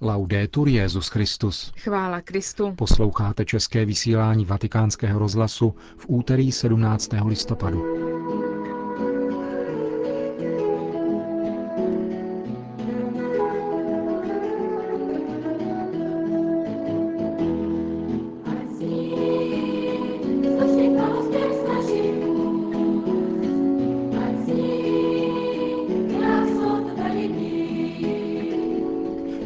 Laudetur Jezus Christus. Chvála Kristu. Posloucháte české vysílání Vatikánského rozhlasu v úterý 17. listopadu.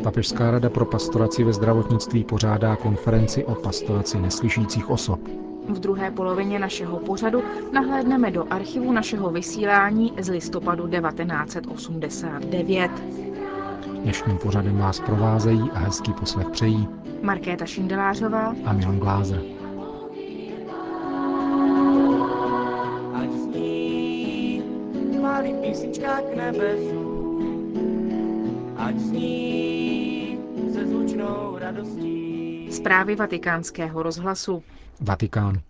Papežská rada pro pastoraci ve zdravotnictví pořádá konferenci o pastoraci neslyšících osob. V druhé polovině našeho pořadu nahlédneme do archivu našeho vysílání z listopadu 1989. Dnešním pořadem vás provázejí a hezký poslech přejí Markéta Šindelářová a Milan Glázer. ať zní malý písnička k nebesu, ať zní radostí. Zprávy vatikánského rozhlasu. Vatikán.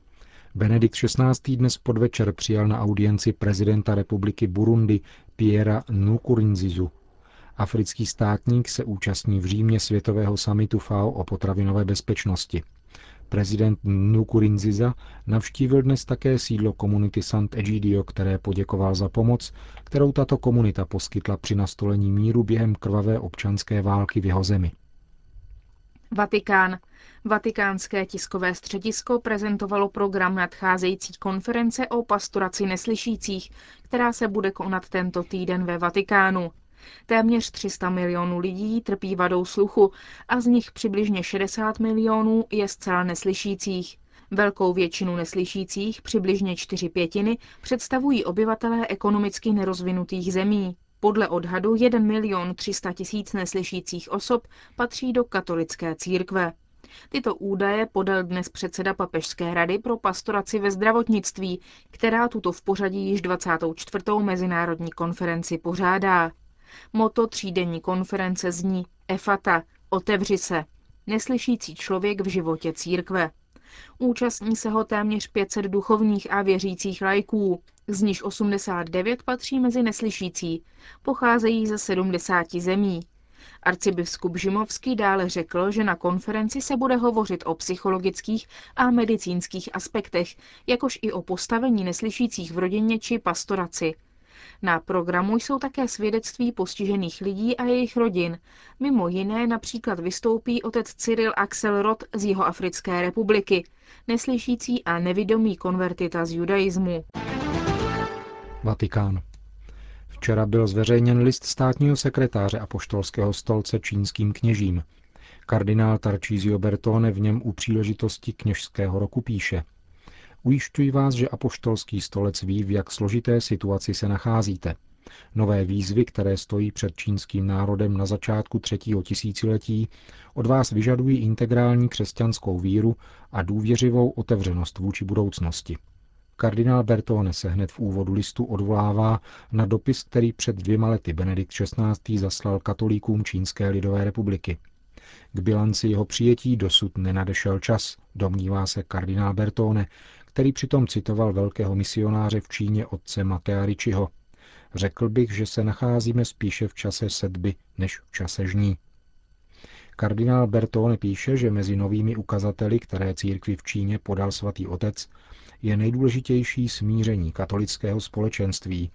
Benedikt XVI. dnes podvečer přijal na audienci prezidenta republiky Burundi Piera Nkurunzizu. Africký státník se účastní v Římě světového samitu FAO o potravinové bezpečnosti. Prezident Nkurunziza navštívil dnes také sídlo komunity Sant'Egidio, které poděkoval za pomoc, kterou tato komunita poskytla při nastolení míru během krvavé občanské války v jeho zemi. Vatikán. Vatikánské tiskové středisko prezentovalo program nadcházející konference o pastoraci neslyšících, která se bude konat tento týden ve Vatikánu. Téměř 300 milionů lidí trpí vadou sluchu a z nich přibližně 60 milionů je zcela neslyšících. Velkou většinu neslyšících, přibližně čtyři pětiny, představují obyvatelé ekonomicky nerozvinutých zemí. Podle odhadu 1 milion 300 tisíc neslyšících osob patří do katolické církve. Tyto údaje podal dnes předseda Papežské rady pro pastoraci ve zdravotnictví, která tuto v pořadí již 24. mezinárodní konferenci pořádá. Moto třídenní konference zní EFATA, otevři se, neslyšící člověk v životě církve. Účastní se ho téměř 500 duchovních a věřících lajků, z nich 89 patří mezi neslyšící, pocházejí ze 70 zemí. Arcibiskup Žimovský dále řekl, že na konferenci se bude hovořit o psychologických a medicínských aspektech, jakož i o postavení neslyšících v rodině či pastoraci. Na programu jsou také svědectví postižených lidí a jejich rodin. Mimo jiné například vystoupí otec Cyril Axel Roth z Jihoafrické republiky, neslyšící a nevidomý konvertita z judaismu. Vatikán. Včera byl zveřejněn list státního sekretáře apoštolského stolce čínským kněžím. Kardinál Tarcísio Bertone v něm u příležitosti kněžského roku píše Ujišťuji vás, že apoštolský stolec ví, v jak složité situaci se nacházíte. Nové výzvy, které stojí před čínským národem na začátku třetího tisíciletí, od vás vyžadují integrální křesťanskou víru a důvěřivou otevřenost vůči budoucnosti. Kardinál Bertone se hned v úvodu listu odvolává na dopis, který před dvěma lety Benedikt XVI. zaslal katolíkům Čínské lidové republiky. K bilanci jeho přijetí dosud nenadešel čas, domnívá se kardinál Bertone, který přitom citoval velkého misionáře v Číně otce Matea Ričiho. Řekl bych, že se nacházíme spíše v čase sedby než v čase žní. Kardinál Bertone píše, že mezi novými ukazateli, které církvi v Číně podal svatý otec, je nejdůležitější smíření katolického společenství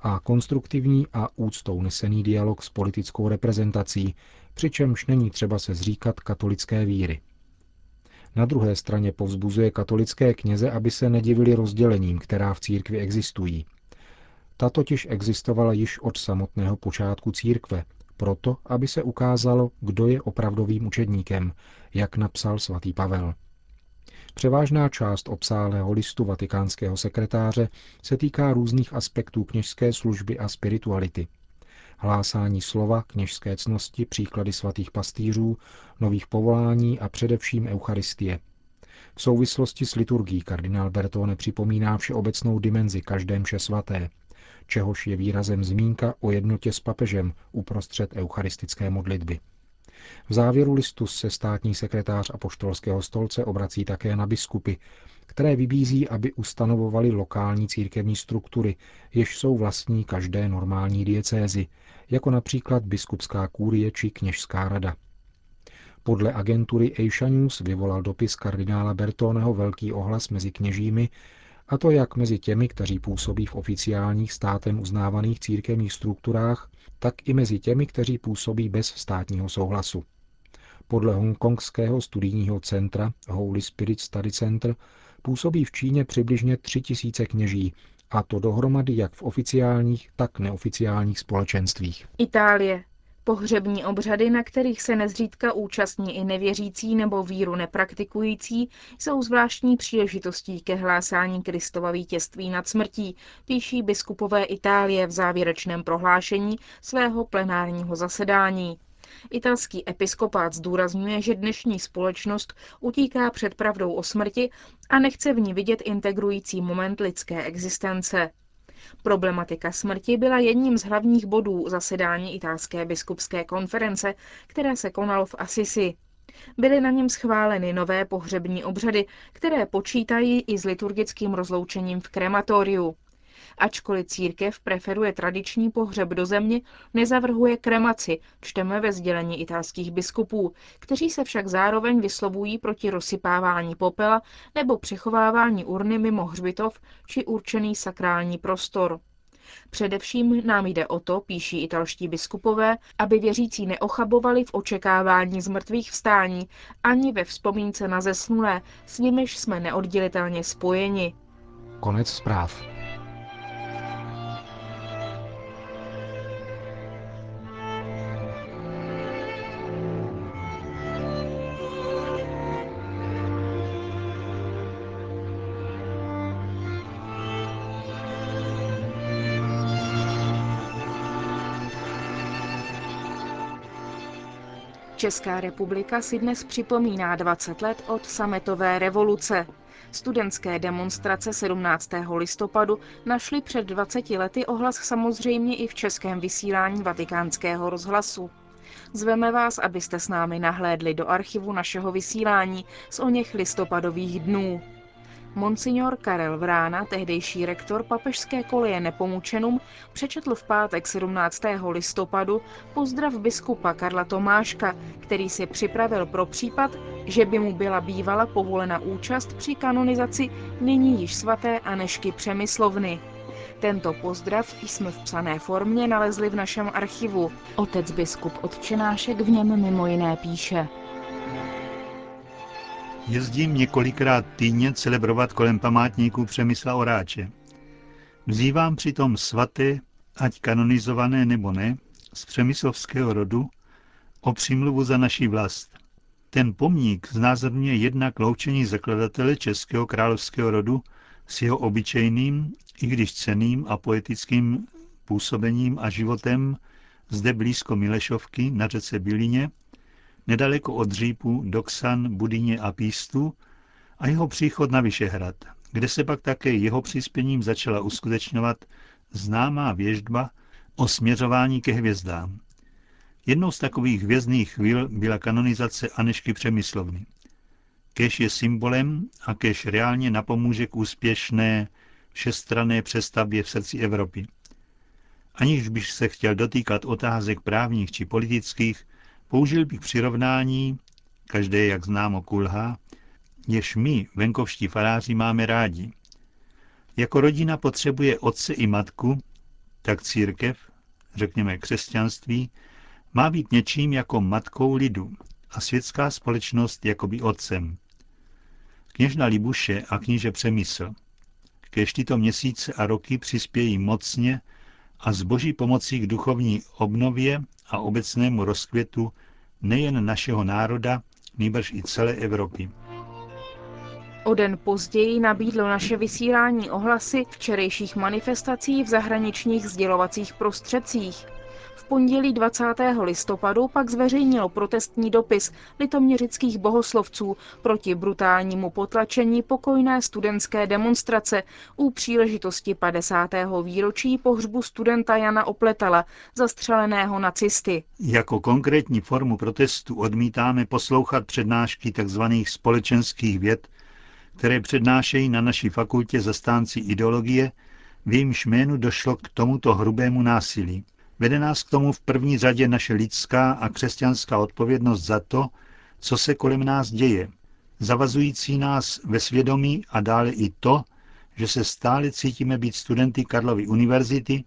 a konstruktivní a úctou nesený dialog s politickou reprezentací, přičemž není třeba se zříkat katolické víry. Na druhé straně povzbuzuje katolické kněze, aby se nedivili rozdělením, která v církvi existují. Ta totiž existovala již od samotného počátku církve, proto, aby se ukázalo, kdo je opravdovým učedníkem, jak napsal svatý Pavel. Převážná část obsálého listu vatikánského sekretáře se týká různých aspektů kněžské služby a spirituality. Hlásání slova, kněžské cnosti, příklady svatých pastýřů, nových povolání a především Eucharistie. V souvislosti s liturgií kardinál Bertone připomíná všeobecnou dimenzi každé mše svaté, čehož je výrazem zmínka o jednotě s papežem uprostřed eucharistické modlitby. V závěru listu se státní sekretář apoštolského stolce obrací také na biskupy, které vybízí, aby ustanovovali lokální církevní struktury, jež jsou vlastní každé normální diecézy, jako například biskupská kůrie či kněžská rada. Podle agentury Asia News vyvolal dopis kardinála Bertoneho velký ohlas mezi kněžími, a to jak mezi těmi, kteří působí v oficiálních státem uznávaných církevních strukturách, tak i mezi těmi, kteří působí bez státního souhlasu. Podle hongkongského studijního centra Holy Spirit Study Center působí v Číně přibližně 3000 kněží, a to dohromady jak v oficiálních, tak neoficiálních společenstvích. Itálie. Pohřební obřady, na kterých se nezřídka účastní i nevěřící nebo víru nepraktikující, jsou zvláštní příležitostí ke hlásání Kristova vítězství nad smrtí, píší biskupové Itálie v závěrečném prohlášení svého plenárního zasedání. Italský episkopát zdůrazňuje, že dnešní společnost utíká před pravdou o smrti a nechce v ní vidět integrující moment lidské existence. Problematika smrti byla jedním z hlavních bodů zasedání italské biskupské konference, které se konalo v Assisi. Byly na něm schváleny nové pohřební obřady, které počítají i s liturgickým rozloučením v krematoriu. Ačkoliv církev preferuje tradiční pohřeb do země, nezavrhuje kremaci, čteme ve sdělení italských biskupů, kteří se však zároveň vyslovují proti rozsypávání popela nebo přechovávání urny mimo hřbitov či určený sakrální prostor. Především nám jde o to, píší italští biskupové, aby věřící neochabovali v očekávání zmrtvých vstání ani ve vzpomínce na zesnulé, s nimiž jsme neoddělitelně spojeni. Konec zpráv. Česká republika si dnes připomíná 20 let od sametové revoluce. Studentské demonstrace 17. listopadu našly před 20 lety ohlas samozřejmě i v českém vysílání vatikánského rozhlasu. Zveme vás, abyste s námi nahlédli do archivu našeho vysílání z o něch listopadových dnů. Monsignor Karel Vrána, tehdejší rektor papežské koleje Nepomučenum, přečetl v pátek 17. listopadu pozdrav biskupa Karla Tomáška, který si připravil pro případ, že by mu byla bývala povolena účast při kanonizaci nyní již svaté Anešky Přemyslovny. Tento pozdrav jsme v psané formě nalezli v našem archivu. Otec biskup Odčenášek v něm mimo jiné píše. Jezdím několikrát týdně celebrovat kolem památníků Přemysla Oráče. Vzývám přitom svaté, ať kanonizované nebo ne, z přemyslovského rodu, o přímluvu za naší vlast. Ten pomník znázorňuje jednak loučení zakladatele českého královského rodu s jeho obyčejným, i když ceným a poetickým působením a životem zde blízko Milešovky na řece Bilině, nedaleko od Řípu, Doksan, Budyně a Pístu a jeho příchod na Vyšehrad, kde se pak také jeho přispěním začala uskutečňovat známá věždba o směřování ke hvězdám. Jednou z takových hvězdných chvíl byla kanonizace Anešky Přemyslovny. Kež je symbolem a kež reálně napomůže k úspěšné všestrané přestavbě v srdci Evropy. Aniž bych se chtěl dotýkat otázek právních či politických, Použil bych přirovnání, každé, jak známo, kulha, jež my, venkovští faráři, máme rádi. Jako rodina potřebuje otce i matku, tak církev, řekněme křesťanství, má být něčím jako matkou lidu a světská společnost jakoby otcem. Kněžna Libuše a kníže Přemysl. Kež tyto měsíce a roky přispějí mocně a s boží pomocí k duchovní obnově a obecnému rozkvětu nejen našeho národa, nýbrž i celé Evropy. O den později nabídlo naše vysílání ohlasy včerejších manifestací v zahraničních sdělovacích prostředcích pondělí 20. listopadu pak zveřejnilo protestní dopis litoměřických bohoslovců proti brutálnímu potlačení pokojné studentské demonstrace u příležitosti 50. výročí pohřbu studenta Jana Opletala, zastřeleného nacisty. Jako konkrétní formu protestu odmítáme poslouchat přednášky tzv. společenských věd, které přednášejí na naší fakultě zastánci ideologie, v jejímž jménu došlo k tomuto hrubému násilí. Vede nás k tomu v první řadě naše lidská a křesťanská odpovědnost za to, co se kolem nás děje, zavazující nás ve svědomí a dále i to, že se stále cítíme být studenty Karlovy univerzity,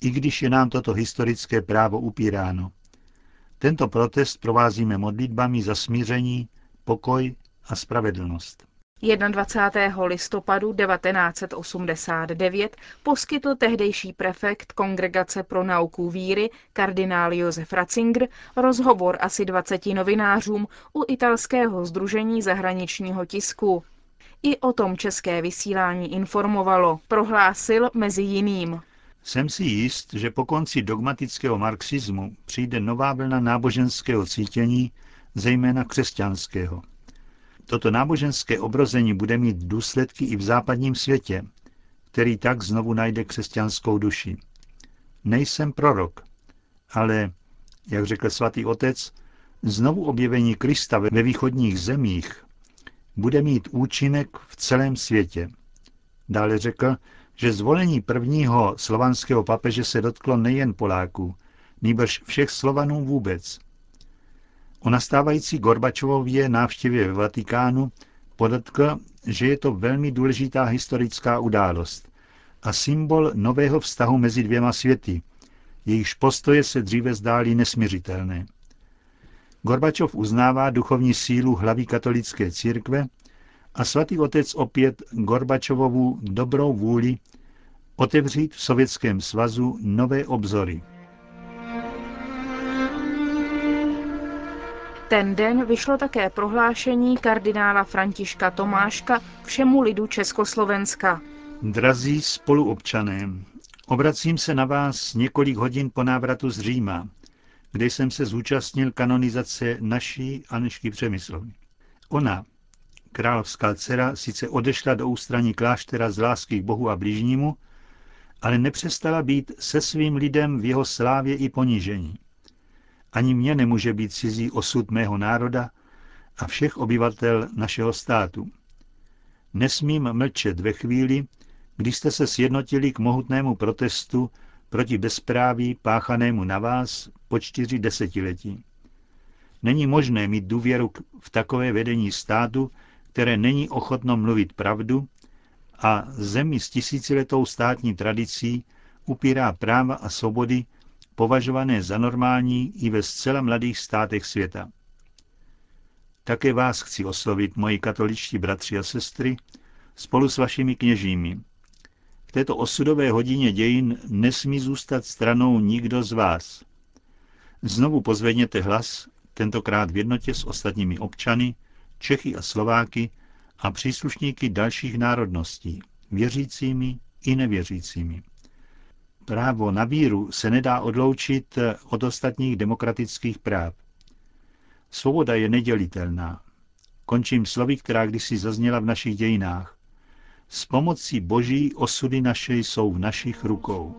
i když je nám toto historické právo upíráno. Tento protest provázíme modlitbami za smíření, pokoj a spravedlnost. 21. listopadu 1989 poskytl tehdejší prefekt Kongregace pro nauku víry kardinál Josef Ratzinger rozhovor asi 20 novinářům u italského združení zahraničního tisku. I o tom české vysílání informovalo, prohlásil mezi jiným. Jsem si jist, že po konci dogmatického marxismu přijde nová vlna náboženského cítění, zejména křesťanského. Toto náboženské obrození bude mít důsledky i v západním světě, který tak znovu najde křesťanskou duši. Nejsem prorok, ale, jak řekl svatý otec, znovu objevení Krista ve východních zemích bude mít účinek v celém světě. Dále řekl, že zvolení prvního slovanského papeže se dotklo nejen Poláků, nýbrž všech Slovanů vůbec. O nastávající Gorbačovově návštěvě ve Vatikánu podotkl, že je to velmi důležitá historická událost a symbol nového vztahu mezi dvěma světy, jejichž postoje se dříve zdály nesměřitelné. Gorbačov uznává duchovní sílu hlavy katolické církve a svatý otec opět Gorbačovovu dobrou vůli otevřít v Sovětském svazu nové obzory. Ten den vyšlo také prohlášení kardinála Františka Tomáška všemu lidu Československa. Drazí spoluobčané, obracím se na vás několik hodin po návratu z Říma, kde jsem se zúčastnil kanonizace naší Anešky Přemyslovny. Ona, královská dcera, sice odešla do ústraní kláštera z lásky k Bohu a blížnímu, ale nepřestala být se svým lidem v jeho slávě i ponížení. Ani mně nemůže být cizí osud mého národa a všech obyvatel našeho státu. Nesmím mlčet ve chvíli, kdy jste se sjednotili k mohutnému protestu proti bezpráví páchanému na vás po čtyři desetiletí. Není možné mít důvěru v takové vedení státu, které není ochotno mluvit pravdu a zemi s tisíciletou státní tradicí upírá práva a svobody považované za normální i ve zcela mladých státech světa. Také vás chci oslovit, moji katoličtí bratři a sestry, spolu s vašimi kněžími. V této osudové hodině dějin nesmí zůstat stranou nikdo z vás. Znovu pozvedněte hlas, tentokrát v jednotě s ostatními občany, Čechy a Slováky a příslušníky dalších národností, věřícími i nevěřícími. Právo na víru se nedá odloučit od ostatních demokratických práv. Svoboda je nedělitelná. Končím slovy, která kdysi zazněla v našich dějinách. S pomocí boží osudy naše jsou v našich rukou.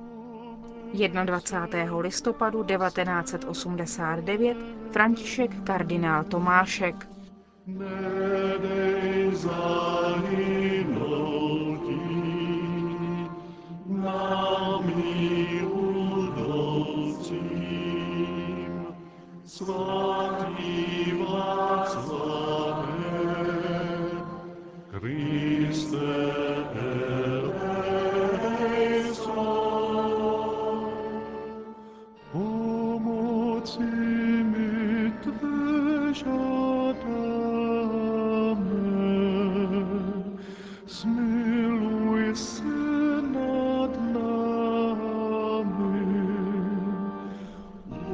21. listopadu 1989 František kardinál Tomášek. Nedej svatý vás Kriste.